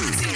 News.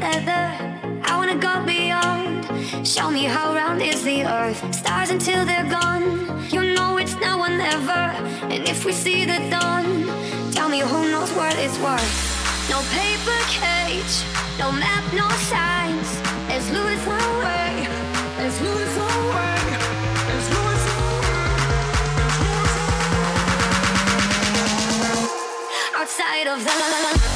leather. I wanna go beyond. Show me how round is the earth. Stars until they're gone. You know it's now or never. And if we see the dawn, tell me who knows what it's worth. No paper cage, no map, no signs. Let's lose our way. Let's lose our way. Let's lose our way. Let's lose our way. Outside of the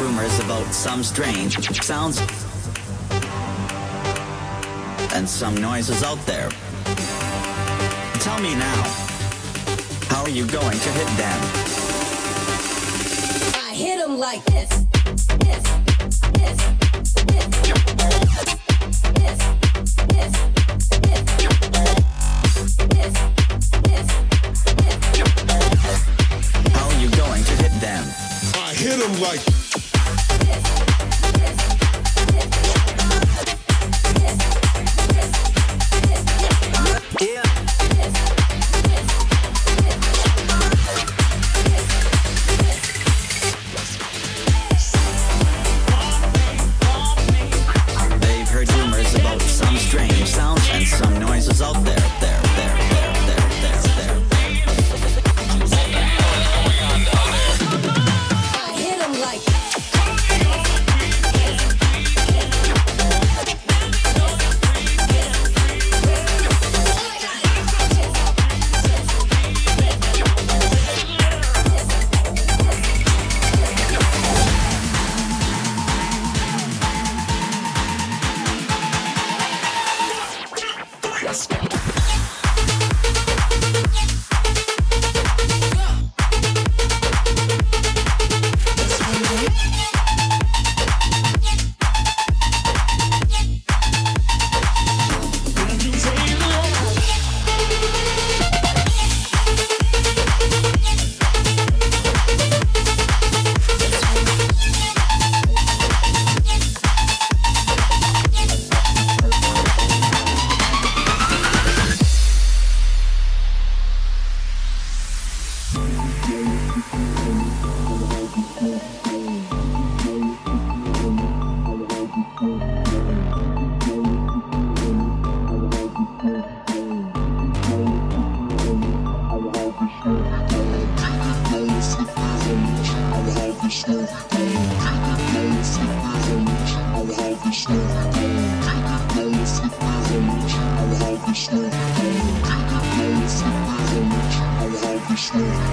rumors about some strange sounds and some noises out there. Tell me now, how are you going to hit them? I hit them like this, this, this, this, this, this. hit them I hit 'em like. They've Snow.